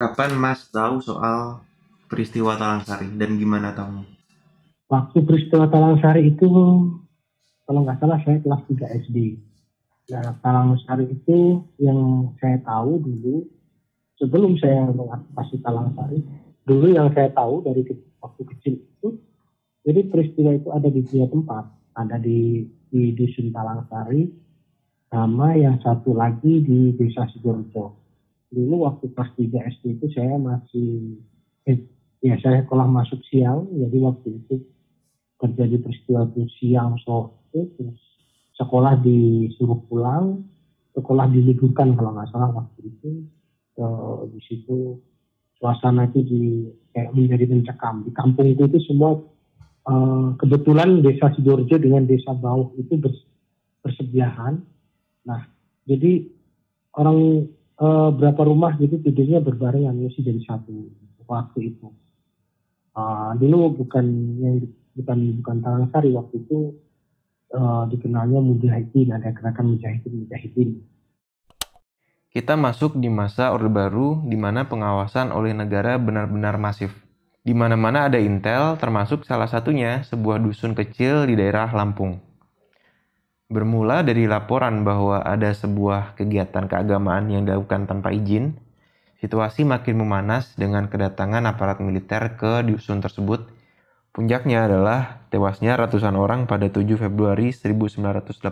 Kapan Mas tahu soal peristiwa Talang Sari dan gimana tahunya? Waktu peristiwa Talang Sari itu kalau nggak salah saya kelas 3 SD. Nah, Talang Sari itu yang saya tahu dulu sebelum saya mengatasi Talang Sari, dulu yang saya tahu dari waktu kecil itu, jadi peristiwa itu ada di dua tempat, ada di di dusun Talang Sari, sama yang satu lagi di desa Sidoarjo. Dulu waktu kelas 3 SD itu saya masih eh, ya saya sekolah masuk siang, jadi waktu itu terjadi peristiwa itu siang sore terus sekolah disuruh pulang sekolah diliburkan kalau nggak salah waktu itu. E, di situ suasana itu di kayak menjadi mencekam. Di kampung itu semua e, kebetulan desa sidoarjo dengan desa bawah itu bers, bersebelahan nah jadi orang e, berapa rumah gitu tidurnya berbarengan mesti jadi satu waktu itu uh, dulu bukan yang bukan bukan Sari waktu itu uh, dikenalnya mujahidin, ada gerakan mujahidin mujahidin. Kita masuk di masa Orde Baru di mana pengawasan oleh negara benar-benar masif. Di mana-mana ada intel, termasuk salah satunya sebuah dusun kecil di daerah Lampung. Bermula dari laporan bahwa ada sebuah kegiatan keagamaan yang dilakukan tanpa izin, situasi makin memanas dengan kedatangan aparat militer ke dusun tersebut Puncaknya adalah tewasnya ratusan orang pada 7 Februari 1989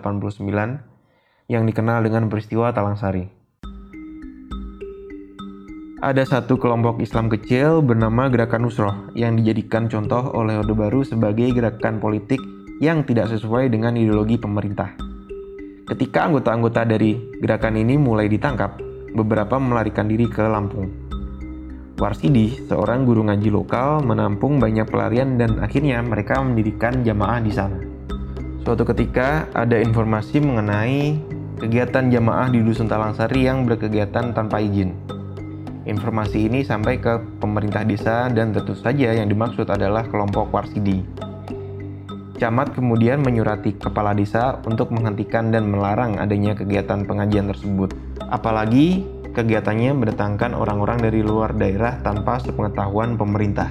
yang dikenal dengan peristiwa Talang Sari. Ada satu kelompok Islam kecil bernama Gerakan Nusroh yang dijadikan contoh oleh Orde Baru sebagai gerakan politik yang tidak sesuai dengan ideologi pemerintah. Ketika anggota-anggota dari gerakan ini mulai ditangkap, beberapa melarikan diri ke Lampung. Warsidi, seorang guru ngaji lokal, menampung banyak pelarian dan akhirnya mereka mendirikan jamaah di sana. Suatu ketika ada informasi mengenai kegiatan jamaah di Dusun Talangsari yang berkegiatan tanpa izin. Informasi ini sampai ke pemerintah desa dan tentu saja yang dimaksud adalah kelompok Warsidi. Camat kemudian menyurati kepala desa untuk menghentikan dan melarang adanya kegiatan pengajian tersebut. Apalagi kegiatannya mendatangkan orang-orang dari luar daerah tanpa sepengetahuan pemerintah.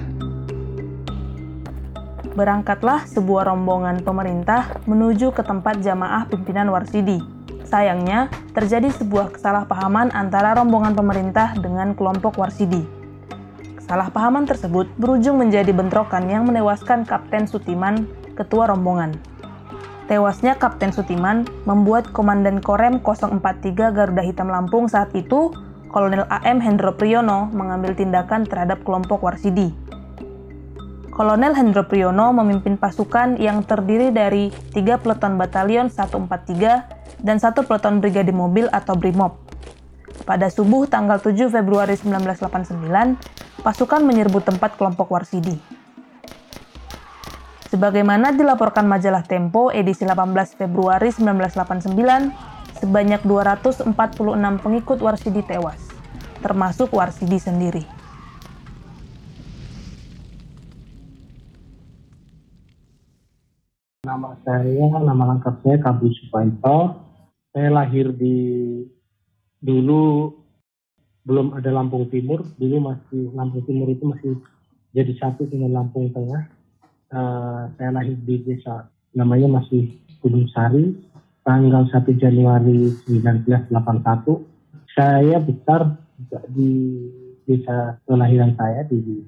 Berangkatlah sebuah rombongan pemerintah menuju ke tempat jamaah pimpinan Warsidi. Sayangnya, terjadi sebuah kesalahpahaman antara rombongan pemerintah dengan kelompok Warsidi. Kesalahpahaman tersebut berujung menjadi bentrokan yang menewaskan Kapten Sutiman, ketua rombongan. Tewasnya Kapten Sutiman membuat Komandan Korem 043 Garuda Hitam Lampung saat itu, Kolonel AM Hendro Priyono mengambil tindakan terhadap kelompok Warsidi. Kolonel Hendro Priyono memimpin pasukan yang terdiri dari tiga peleton batalion 143 dan satu peleton brigade mobil atau BRIMOB. Pada subuh tanggal 7 Februari 1989, pasukan menyerbu tempat kelompok Warsidi. Sebagaimana dilaporkan majalah Tempo edisi 18 Februari 1989, sebanyak 246 pengikut Warsidi tewas, termasuk Warsidi sendiri. Nama saya, nama lengkap saya Kabu Supaito. Saya lahir di dulu belum ada Lampung Timur, dulu masih Lampung Timur itu masih jadi satu dengan Lampung Tengah uh, saya lahir di desa namanya masih Gunung Sari tanggal 1 Januari 1981 saya besar di desa kelahiran saya di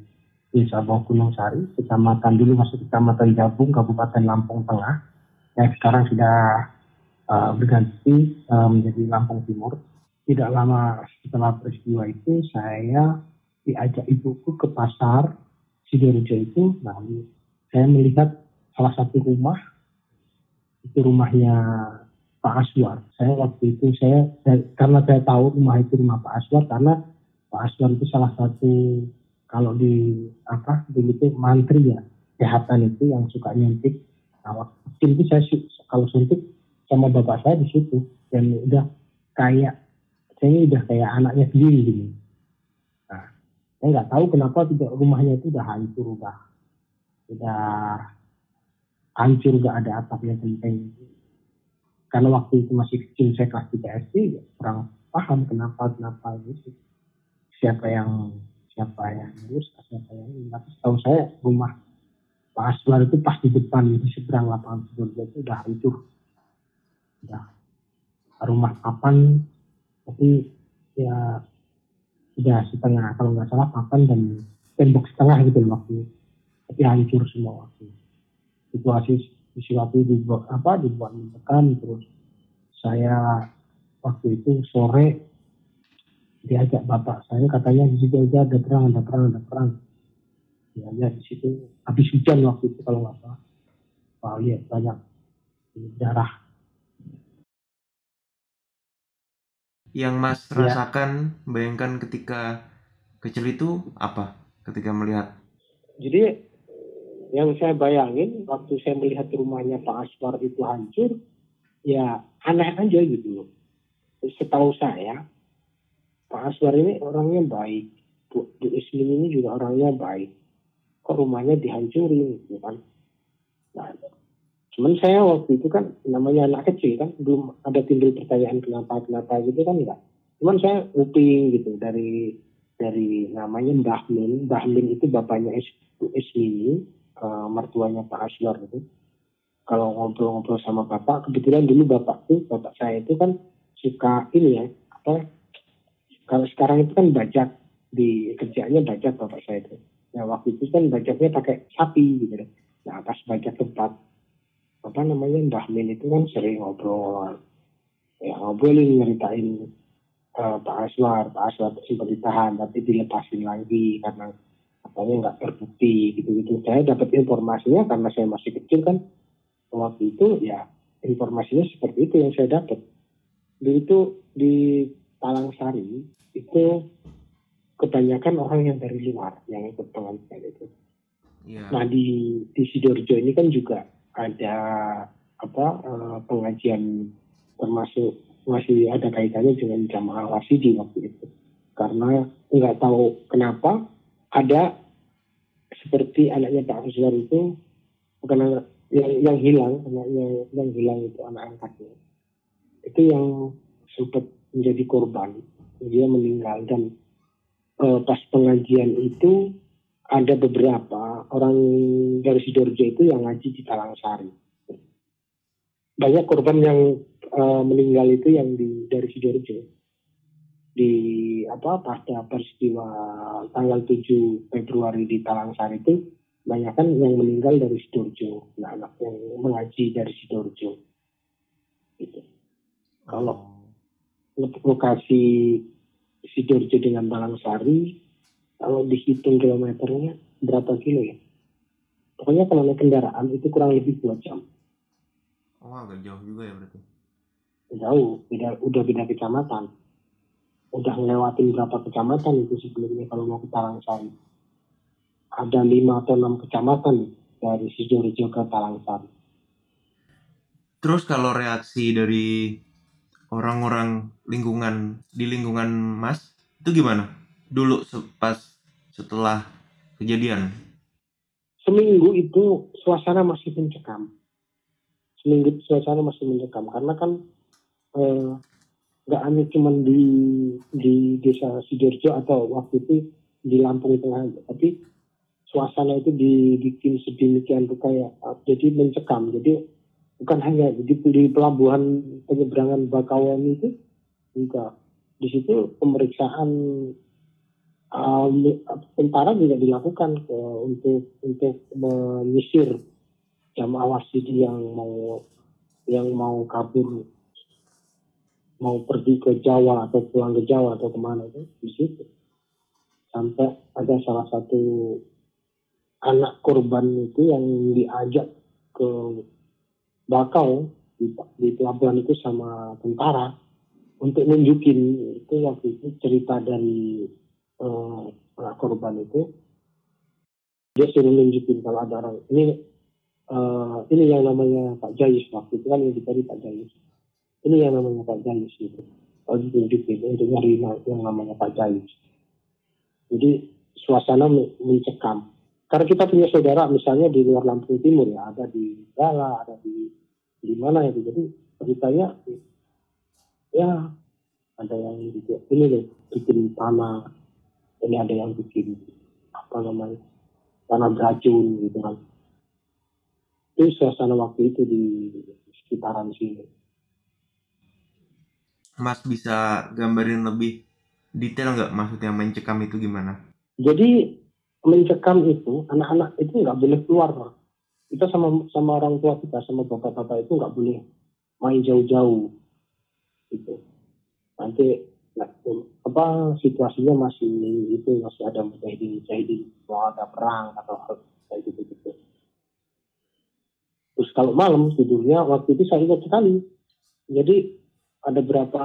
desa Bawah Gunung Sari kecamatan dulu masih kecamatan Jabung Kabupaten Lampung Tengah. Yang sekarang sudah uh, berganti uh, menjadi Lampung Timur. Tidak lama setelah peristiwa itu saya diajak ibuku ke pasar Sidoarjo itu lalu saya melihat salah satu rumah itu rumahnya Pak Aswar. Saya waktu itu saya, karena saya tahu rumah itu rumah Pak Aswar karena Pak Aswar itu salah satu kalau di apa dulu itu mantri ya kesehatan itu yang suka nyuntik. Nah, waktu itu saya kalau suntik sama bapak saya di situ dan udah kayak saya udah kayak anaknya sendiri gitu. Nah, saya nggak tahu kenapa tidak rumahnya itu udah hancur udah sudah hancur gak ada atapnya penting. Karena waktu itu masih kecil saya kelas 3 SD ya kurang paham kenapa kenapa gitu siapa yang siapa yang ngurus siapa yang ini. Tapi setahu saya rumah Pak Aswar itu pas di depan di seberang lapangan Sidoarjo itu udah hancur. Udah. Rumah papan tapi ya sudah setengah kalau nggak salah papan dan tembok setengah gitu waktu tapi hancur semua waktu. Situasi situasi dibuat apa dibuat menekan terus saya waktu itu sore diajak bapak saya katanya di situ aja ada perang ada perang ada perang. Ya, ya di situ habis hujan waktu itu kalau nggak salah. Wow lihat banyak. Darah. Yang Mas Ya. rasakan bayangkan ketika kecil itu apa? Ketika melihat? Jadi yang saya bayangin waktu saya melihat rumahnya Pak Aswar itu hancur, ya aneh aja gitu loh. Setahu saya, Pak Aswar ini orangnya baik. Bu, Bu Ismin ini juga orangnya baik. Kok rumahnya dihancurin gitu kan. Nah, cuman saya waktu itu kan namanya anak kecil kan belum ada timbul pertanyaan kenapa kenapa gitu kan enggak. Cuman saya uping gitu dari dari namanya Mbah Min. Mbah Min itu bapaknya Bu Ismini, eh, mertuanya Pak Aswar itu. Kalau ngobrol-ngobrol sama bapak, kebetulan dulu bapak tuh, bapak saya itu kan suka ini ya, apa? Kalau sekarang itu kan bajak di kerjaannya bajak bapak saya itu. Nah waktu itu kan bajaknya pakai sapi gitu. deh. Nah pas bajak tempat apa namanya Mbah Min itu kan sering ngobrol, ya ngobrolin nyeritain eh, Pak Aswar, Pak Aswar sempat ditahan tapi dilepasin lagi karena katanya nggak terbukti gitu-gitu. Saya dapat informasinya karena saya masih kecil kan waktu itu ya informasinya seperti itu yang saya dapat. Dulu itu di Talangsari itu kebanyakan orang yang dari luar yang ikut pengajian itu. ya Nah di di Sidoarjo ini kan juga ada apa eh, pengajian termasuk masih ada kaitannya dengan jamaah wasidi waktu itu karena nggak tahu kenapa ada seperti anaknya Pak Azwar itu bukan anak yang yang hilang anaknya yang hilang itu anak angkatnya itu yang sempat menjadi korban dia meninggal dan eh, pas pengajian itu ada beberapa orang dari Sidoarjo itu yang ngaji di Talangsari. Banyak korban yang eh, meninggal itu yang di dari Sidoarjo. Di apa pada peristiwa tanggal 7 Februari di Talangsari itu banyak kan yang meninggal dari Sidoarjo, anak-anak yang mengaji dari Sidoarjo. Gitu. Kalau lokasi Sidoarjo dengan Talangsari kalau dihitung kilometernya berapa kilo ya? Pokoknya kalau naik kendaraan itu kurang lebih dua jam. oh agak jauh juga ya berarti Jauh, beda, udah beda kecamatan. Udah ngelewatin berapa kecamatan itu sebelumnya kalau mau ke Talangsari. Ada lima atau enam kecamatan dari Sidoarjo ke Talangsari. terus kalau reaksi dari orang-orang lingkungan di lingkungan Mas itu gimana dulu pas setelah kejadian Seminggu itu suasana masih mencekam. Seminggu suasana masih mencekam karena kan eh, nggak hanya cuman di di desa Sidoarjo atau waktu itu di Lampung Tengah tapi suasana itu dibikin sedemikian rupa ya, jadi mencekam. Jadi bukan hanya di, di pelabuhan penyeberangan Bakauheni itu juga di situ pemeriksaan um, tentara juga dilakukan ke, untuk untuk menyisir jamaah wasidi yang mau yang mau kabur mau pergi ke Jawa atau pulang ke Jawa atau ke mana itu di situ. Sampai ada salah satu anak korban itu yang diajak ke Bakau di, di pelabuhan itu sama tentara untuk nunjukin itu waktu itu cerita dari eh, anak korban itu. Dia suruh nunjukin kalau ada orang ini eh, ini yang namanya Pak Jayus waktu itu kan yang dicari Pak Jayus ini yang namanya Pak Jayus gitu kalau ditunjukin untuk nyari yang namanya Pak Jayus jadi suasana men- mencekam. Karena kita punya saudara misalnya di luar Lampung Timur ya ada di Gala ada di di mana itu jadi ceritanya ya ada yang bikin ini deh bikin tanah. Ini ada yang bikin apa namanya tanah beracun gitu kan. Itu suasana waktu itu di sekitaran sini Mas bisa gambarin lebih detail nggak maksudnya mencekam itu gimana? jadi mencekam itu anak-anak itu nggak boleh keluar Pak. kita sama sama orang tua kita sama bapak-bapak itu nggak boleh main jauh-jauh gitu nanti nah, apa situasinya masih itu masih ada mujahidin mujahidin mau ada perang atau hal kayak gitu gitu terus kalau malam tidurnya waktu itu saya ingat sekali jadi ada berapa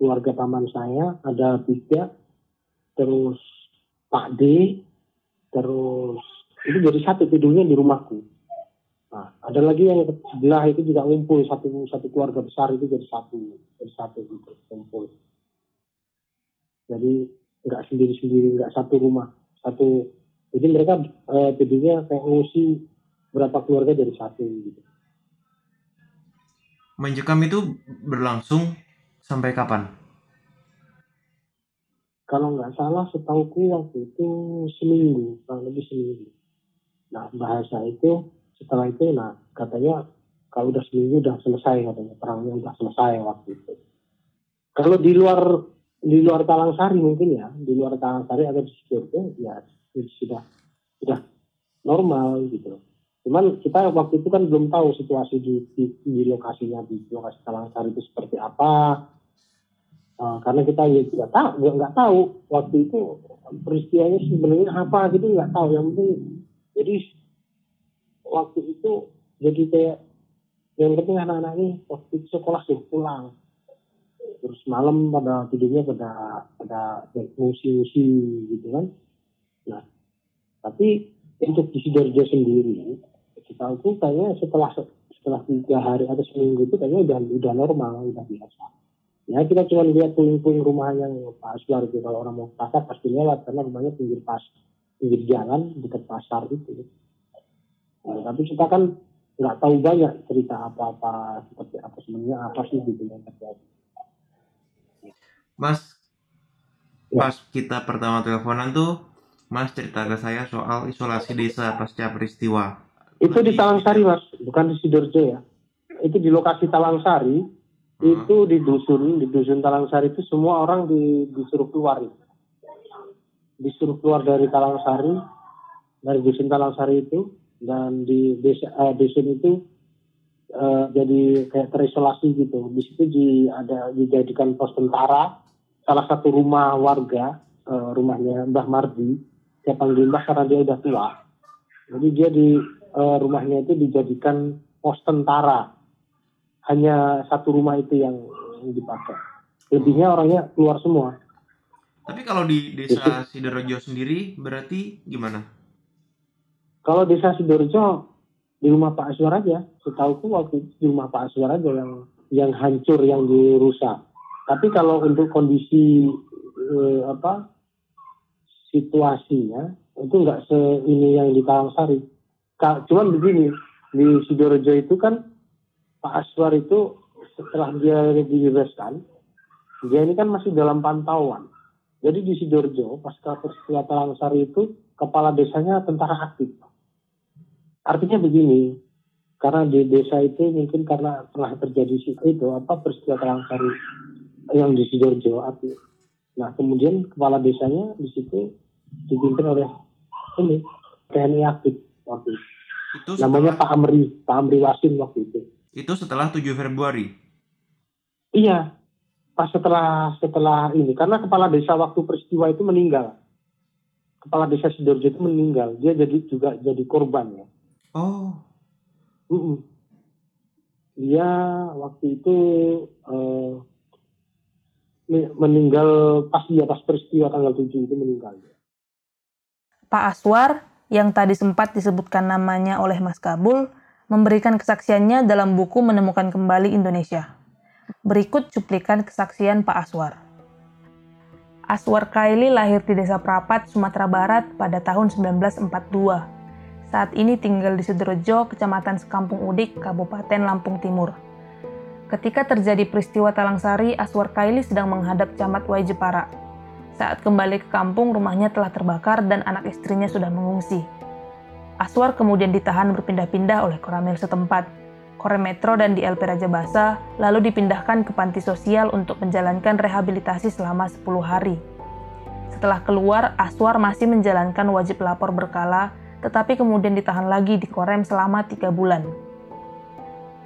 keluarga paman saya ada tiga terus Pak D terus itu jadi satu tidurnya di rumahku Nah, ada lagi yang sebelah itu juga ngumpul satu satu keluarga besar itu jadi satu jadi satu gitu ngumpul. Jadi nggak sendiri sendiri nggak satu rumah satu. Jadi mereka eh, tidurnya kayak ngungsi berapa keluarga dari satu gitu. Mencekam itu berlangsung sampai kapan? Kalau nggak salah setauku waktu itu seminggu, kurang lebih seminggu. Nah bahasa itu setelah itu nah katanya kalau udah seminggu udah selesai katanya perangnya udah selesai waktu itu kalau di luar di luar Talang Sari mungkin ya di luar Talang Sari atau di Sidoarjo ya sudah sudah normal gitu cuman kita waktu itu kan belum tahu situasi di, di, di lokasinya di lokasi Talang Sari itu seperti apa. Uh, karena kita ya tidak tahu nggak nggak tahu waktu itu peristiwanya sebenarnya apa gitu nggak tahu. Yang penting jadi waktu itu jadi kayak yang penting anak-anak ini waktu itu sekolah sudah pulang. Terus malam pada tidurnya pada pada musi-musi gitu kan. Nah tapi untuk di Sidoarjo sendiri kita itu kayaknya setelah setelah tiga hari atau seminggu itu kayaknya udah udah normal udah biasa ya kita cuma lihat puing-puing rumah yang pas luar itu kalau orang mau ke pasar pasti lewat karena rumahnya pinggir pas pinggir jalan dekat pasar itu Nah, tapi kita kan nggak tahu banyak cerita apa-apa seperti apa sebenarnya apa sih gitu yang terjadi. Mas, Ya. pas kita pertama teleponan tuh, Mas cerita ke saya soal isolasi desa pasca peristiwa. Itu di Talangsari mas, bukan di Sidoarjo ya. Itu di lokasi Talangsari, Hmm. itu di dusun, di dusun Talangsari itu semua orang di, disuruh keluar. Disuruh keluar dari Talangsari, dari dusun Talangsari itu, dan di desa eh, dusun itu eh, jadi kayak terisolasi gitu. Di situ di, ada dijadikan pos tentara. Salah satu rumah warga, eh, rumahnya Mbah Mardi, saya panggil Mbah karena dia udah tua. Jadi dia di eh, rumahnya itu dijadikan pos tentara. Hanya satu rumah itu yang dipakai. Lebihnya orangnya keluar semua. Tapi kalau di desa Sidoarjo sendiri berarti gimana? Kalau desa Sidoarjo di rumah Pak Aswar aja, setauku waktu itu di rumah Pak Aswar aja yang yang hancur, yang dirusak. Tapi kalau untuk kondisi eh, apa situasinya itu nggak se ini yang di Talangsari. Cuman begini di Sidoarjo itu kan Pak Aswar itu setelah dia dibebaskan, dia ini kan masih dalam pantauan. Jadi di Sidoarjo pasca peristiwa Talangsari itu kepala desanya tentara aktif. Artinya begini, karena di desa itu mungkin karena telah terjadi itu apa peristiwa Talangsari yang di Sidoarjo aktif. Nah kemudian kepala desanya di situ dipimpin oleh ini TNI aktif waktu itu. Itu Namanya setelah, Pak Amri, Pak Amri Wasin waktu itu. itu setelah 7 Februari. Iya, pas setelah setelah ini karena kepala desa waktu peristiwa itu meninggal. Kepala desa Sidoarjo itu meninggal, dia jadi juga jadi korban ya. Oh, Mm-mm. Dia waktu itu eh, me- meninggal pas dia pas peristiwa tanggal 7 itu meninggal. Pak Aswar, yang tadi sempat disebutkan namanya oleh Mas Kabul, memberikan kesaksiannya dalam buku Menemukan Kembali Indonesia. Berikut cuplikan kesaksian Pak Aswar. Aswar Kaili lahir di Desa Prapat, Sumatera Barat pada tahun 1942. Saat ini tinggal di Sidoarjo, Kecamatan Sekampung Udik, Kabupaten Lampung Timur. Ketika terjadi peristiwa Talangsari, Aswar Kaili sedang menghadap Camat Wai Jepara. Saat kembali ke kampung, rumahnya telah terbakar dan anak istrinya sudah mengungsi. Aswar kemudian ditahan berpindah-pindah oleh Koramil setempat, Korem Metro dan di LP Raja Basa, lalu dipindahkan ke panti sosial untuk menjalankan rehabilitasi selama 10 hari. Setelah keluar, Aswar masih menjalankan wajib lapor berkala, tetapi kemudian ditahan lagi di Korem selama tiga bulan.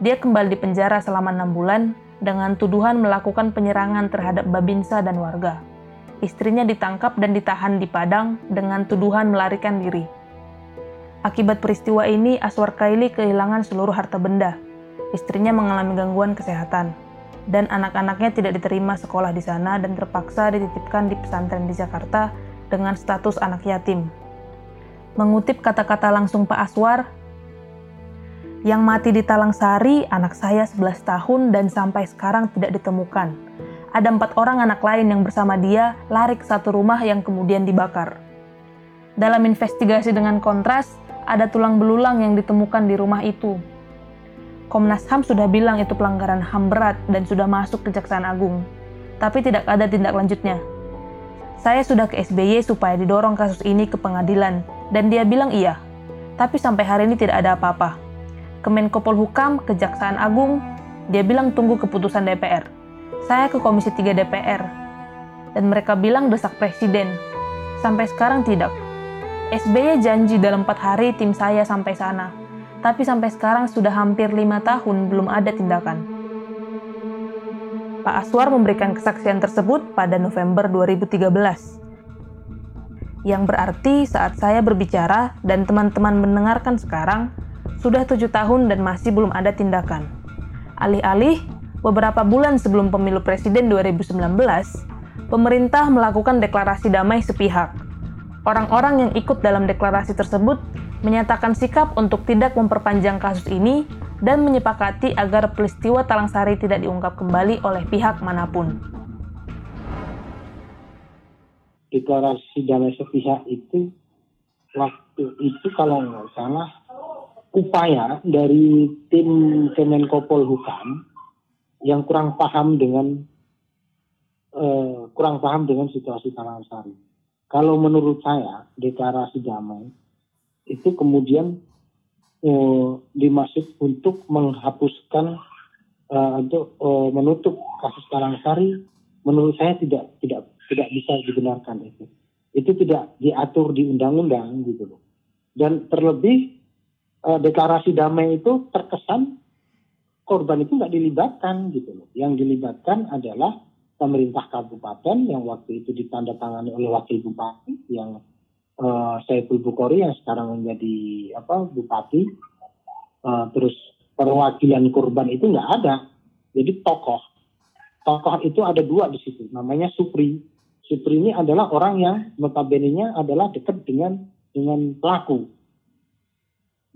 Dia kembali di penjara selama enam bulan dengan tuduhan melakukan penyerangan terhadap Babinsa dan warga. Istrinya ditangkap dan ditahan di Padang dengan tuduhan melarikan diri. Akibat peristiwa ini, Aswar Kaili kehilangan seluruh harta benda. Istrinya mengalami gangguan kesehatan, dan anak-anaknya tidak diterima sekolah di sana dan terpaksa dititipkan di pesantren di Jakarta dengan status anak yatim. Mengutip kata-kata langsung Pak Aswar, yang mati di Talang Sari, anak saya 11 tahun dan sampai sekarang tidak ditemukan. Ada empat orang anak lain yang bersama dia lari ke satu rumah yang kemudian dibakar. Dalam investigasi dengan kontras, ada tulang belulang yang ditemukan di rumah itu. Komnas HAM sudah bilang itu pelanggaran HAM berat dan sudah masuk ke Kejaksaan Agung, tapi tidak ada tindak lanjutnya. Saya sudah ke SBY supaya didorong kasus ini ke pengadilan, dan dia bilang iya. Tapi sampai hari ini tidak ada apa-apa. Kemenko Polhukam, Kejaksaan Agung, dia bilang tunggu keputusan DPR. Saya ke Komisi 3 DPR, dan mereka bilang desak presiden. Sampai sekarang tidak. SBY janji dalam empat hari tim saya sampai sana, tapi sampai sekarang sudah hampir lima tahun belum ada tindakan. Pak Aswar memberikan kesaksian tersebut pada November 2013. Yang berarti saat saya berbicara dan teman-teman mendengarkan sekarang, sudah tujuh tahun dan masih belum ada tindakan. Alih-alih, beberapa bulan sebelum pemilu presiden 2019, pemerintah melakukan deklarasi damai sepihak Orang-orang yang ikut dalam deklarasi tersebut menyatakan sikap untuk tidak memperpanjang kasus ini dan menyepakati agar peristiwa Talang Sari tidak diungkap kembali oleh pihak mana pun. Deklarasi damai sepihak itu waktu itu kalau nggak salah upaya dari tim Kemenko Polhukam yang kurang paham dengan uh, kurang paham dengan situasi Talang Sari kalau menurut saya deklarasi damai itu kemudian eh, dimaksud untuk menghapuskan eh, untuk eh, menutup kasus Karangsari menurut saya tidak tidak tidak bisa dibenarkan itu. Itu tidak diatur di undang-undang gitu loh. Dan terlebih eh, deklarasi damai itu terkesan korban itu nggak dilibatkan gitu loh. Yang dilibatkan adalah pemerintah kabupaten yang waktu itu ditandatangani oleh wakil bupati yang uh, Saiful Bukhari yang sekarang menjadi apa bupati. Uh, terus perwakilan korban itu nggak ada. Jadi tokoh. Tokoh itu ada dua di situ namanya Supri. Supri ini adalah orang yang notabene-nya adalah dekat dengan dengan pelaku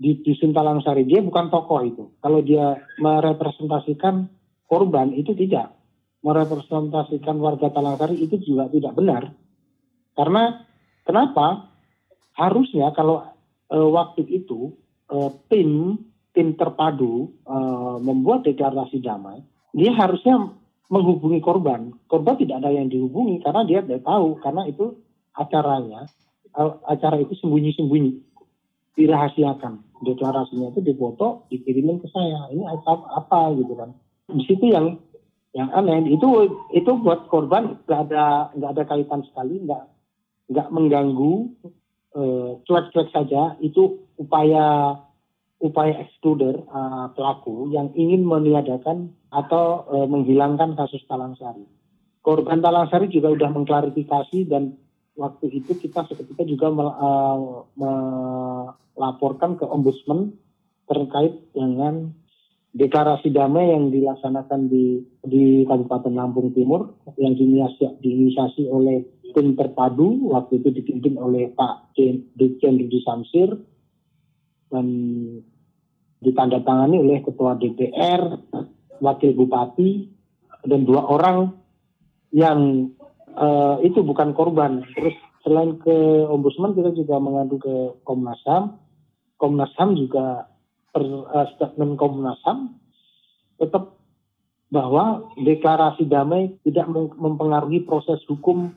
di dusun Talangsari dia bukan tokoh itu kalau dia merepresentasikan korban itu tidak merepresentasikan warga Talangsari itu juga tidak benar. Karena kenapa? Harusnya kalau e, waktu itu e, tim tim terpadu e, membuat deklarasi damai, dia harusnya menghubungi korban. Korban tidak ada yang dihubungi karena dia tidak tahu karena itu acaranya acara itu sembunyi-sembunyi dirahasiakan. Deklarasinya itu difoto dikirimin ke saya. Ini apa, apa gitu kan. Di situ yang yang aneh itu itu buat korban nggak ada nggak ada kaitan sekali nggak nggak mengganggu uh, cuek-cuek saja. Itu upaya upaya ekskluder uh, pelaku yang ingin meniadakan atau uh, menghilangkan kasus Talangsari. Korban Talangsari juga sudah mengklarifikasi dan waktu itu kita seketika juga uh, melaporkan ke ombudsman terkait dengan deklarasi damai yang dilaksanakan di di Kabupaten Lampung Timur yang diinisiasi oleh tim terpadu waktu itu dipimpin oleh Pak Dirjen Rudi Samsir dan ditandatangani oleh Ketua DPR, Wakil Bupati dan dua orang yang uh, itu bukan korban. Terus selain ke Ombudsman kita juga mengadu ke Komnas HAM. Komnas HAM juga per, uh, statement Komnas HAM tetap bahwa deklarasi damai tidak mempengaruhi proses hukum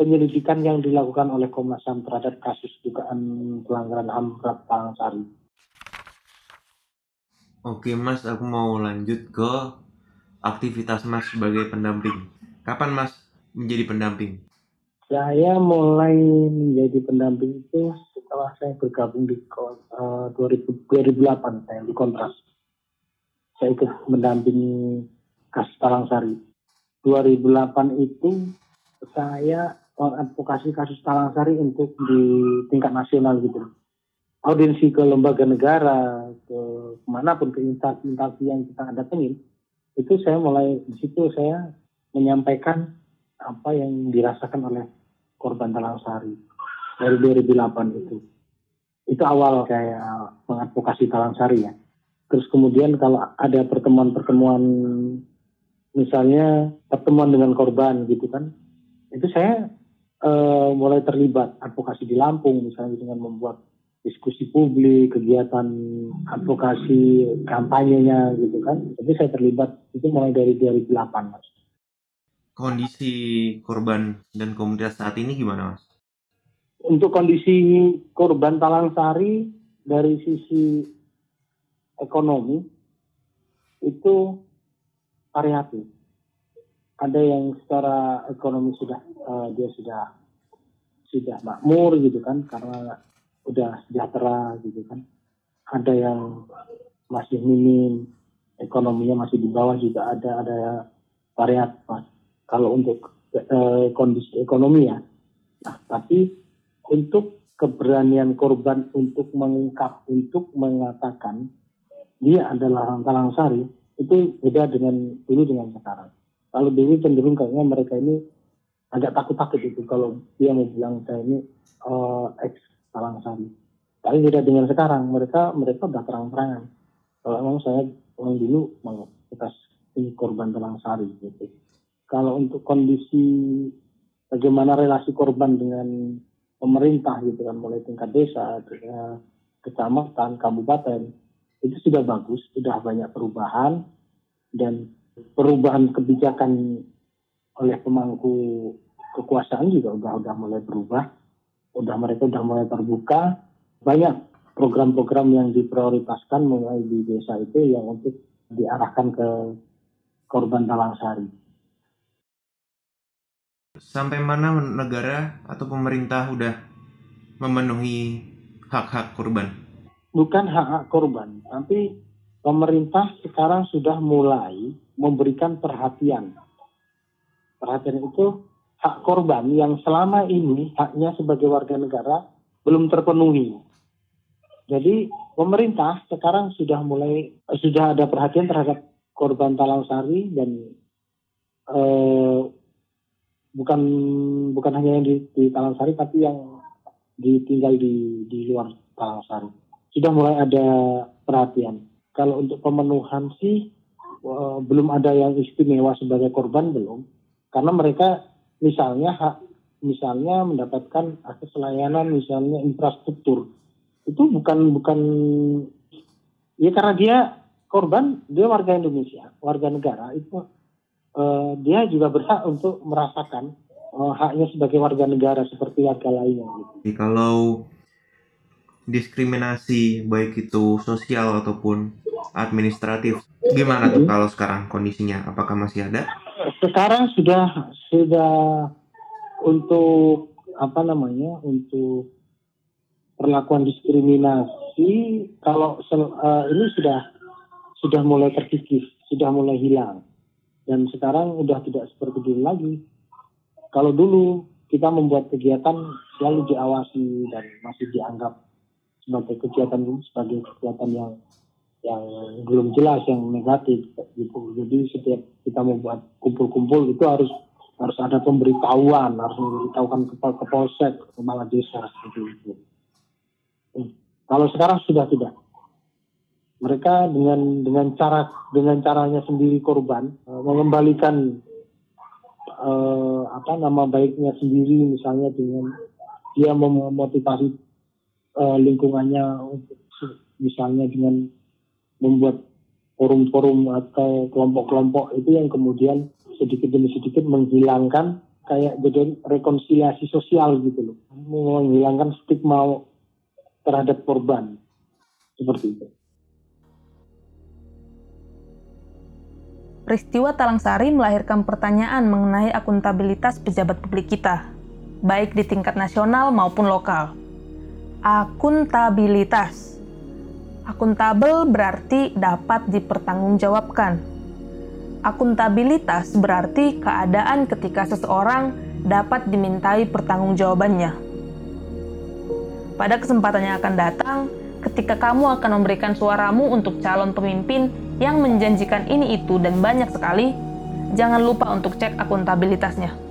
penyelidikan yang dilakukan oleh Komnas HAM terhadap kasus dugaan pelanggaran HAM berat Sari. Oke Mas, aku mau lanjut ke aktivitas Mas sebagai pendamping. Kapan Mas menjadi pendamping? Saya mulai menjadi pendamping itu setelah saya bergabung di uh, 2000, 2008 saya di kontras. Saya ikut mendampingi kasus Talang Sari. 2008 itu saya advokasi kasus Talang Sari untuk di tingkat nasional gitu. Audiensi ke lembaga negara, ke mana pun ke instansi yang kita datengin, itu saya mulai di situ saya menyampaikan apa yang dirasakan oleh korban Talang Sari dari 2008 itu. Itu awal saya mengadvokasi Talang Sari ya. Terus kemudian kalau ada pertemuan-pertemuan misalnya pertemuan dengan korban gitu kan, itu saya uh, mulai terlibat advokasi di Lampung misalnya dengan membuat diskusi publik, kegiatan advokasi kampanyenya gitu kan. Jadi saya terlibat itu mulai dari 2008 mas. Kondisi korban dan komunitas saat ini gimana mas? Untuk kondisi korban Talang Sari dari sisi ekonomi itu variatif. Ada yang secara ekonomi sudah uh, dia sudah sudah makmur gitu kan karena udah sejahtera gitu kan. Ada yang masih minim, ekonominya masih di bawah juga ada ada variatif. Kalau untuk uh, kondisi ekonomi ya, nah tapi untuk keberanian korban untuk mengungkap, untuk mengatakan dia adalah Talang Sari itu beda dengan dulu dengan sekarang. Kalau dulu cenderung kayaknya mereka ini agak takut-takut itu kalau dia mau bilang saya ini uh, ex Talang Sari. Tapi beda dengan sekarang, mereka mereka udah terang-terangan. Kalau memang saya orang dulu mau kita ini korban Talang Sari gitu. Kalau untuk kondisi bagaimana relasi korban dengan pemerintah gitu kan mulai tingkat desa, kecamatan, kabupaten itu sudah bagus, sudah banyak perubahan. Dan perubahan kebijakan oleh pemangku kekuasaan juga udah udah mulai berubah, udah mereka udah mulai terbuka, banyak program-program yang diprioritaskan mulai di desa itu yang untuk diarahkan ke korban talang sari. Sampai mana negara atau pemerintah udah memenuhi hak-hak korban? Bukan hak-hak korban, tapi pemerintah sekarang sudah mulai memberikan perhatian. Perhatian itu hak korban yang selama ini haknya sebagai warga negara belum terpenuhi. Jadi pemerintah sekarang sudah mulai sudah ada perhatian terhadap korban Talang Sari dan eh, bukan bukan hanya yang di, di Talang Sari tapi yang ditinggal di di luar Talang Sari sudah mulai ada perhatian. Kalau untuk pemenuhan sih uh, belum ada yang istimewa sebagai korban belum, karena mereka misalnya hak misalnya mendapatkan akses layanan misalnya infrastruktur. Itu bukan bukan ya karena dia korban dia warga Indonesia warga negara itu uh, dia juga berhak untuk merasakan uh, haknya sebagai warga negara seperti warga lainnya gitu. Kalau diskriminasi baik itu sosial ataupun administratif. Gimana tuh kalau sekarang kondisinya? Apakah masih ada? Sekarang sudah sudah untuk apa namanya untuk perlakuan diskriminasi kalau uh, ini sudah sudah mulai terkikis, sudah mulai hilang dan sekarang sudah tidak seperti dulu lagi. Kalau dulu kita membuat kegiatan selalu diawasi dan masih dianggap sebagai kegiatan sebagai kegiatan yang yang belum jelas yang negatif gitu jadi setiap kita membuat kumpul-kumpul itu harus harus ada pemberitahuan harus memberitahukan ke, ke polsek ke kepala desa seperti itu hmm. kalau sekarang sudah tidak mereka dengan dengan cara dengan caranya sendiri korban uh, mengembalikan uh, apa nama baiknya sendiri misalnya dengan dia memotivasi uh, lingkungannya misalnya dengan membuat forum-forum atau kelompok-kelompok itu yang kemudian sedikit demi sedikit menghilangkan kayak jadi rekonsiliasi sosial gitu loh menghilangkan stigma terhadap korban seperti itu. Peristiwa Talang Sari melahirkan pertanyaan mengenai akuntabilitas pejabat publik kita, baik di tingkat nasional maupun lokal. Akuntabilitas. Akuntabel berarti dapat dipertanggungjawabkan. Akuntabilitas berarti keadaan ketika seseorang dapat dimintai pertanggungjawabannya. Pada kesempatan yang akan datang, ketika kamu akan memberikan suaramu untuk calon pemimpin yang menjanjikan ini itu dan banyak sekali, jangan lupa untuk cek akuntabilitasnya.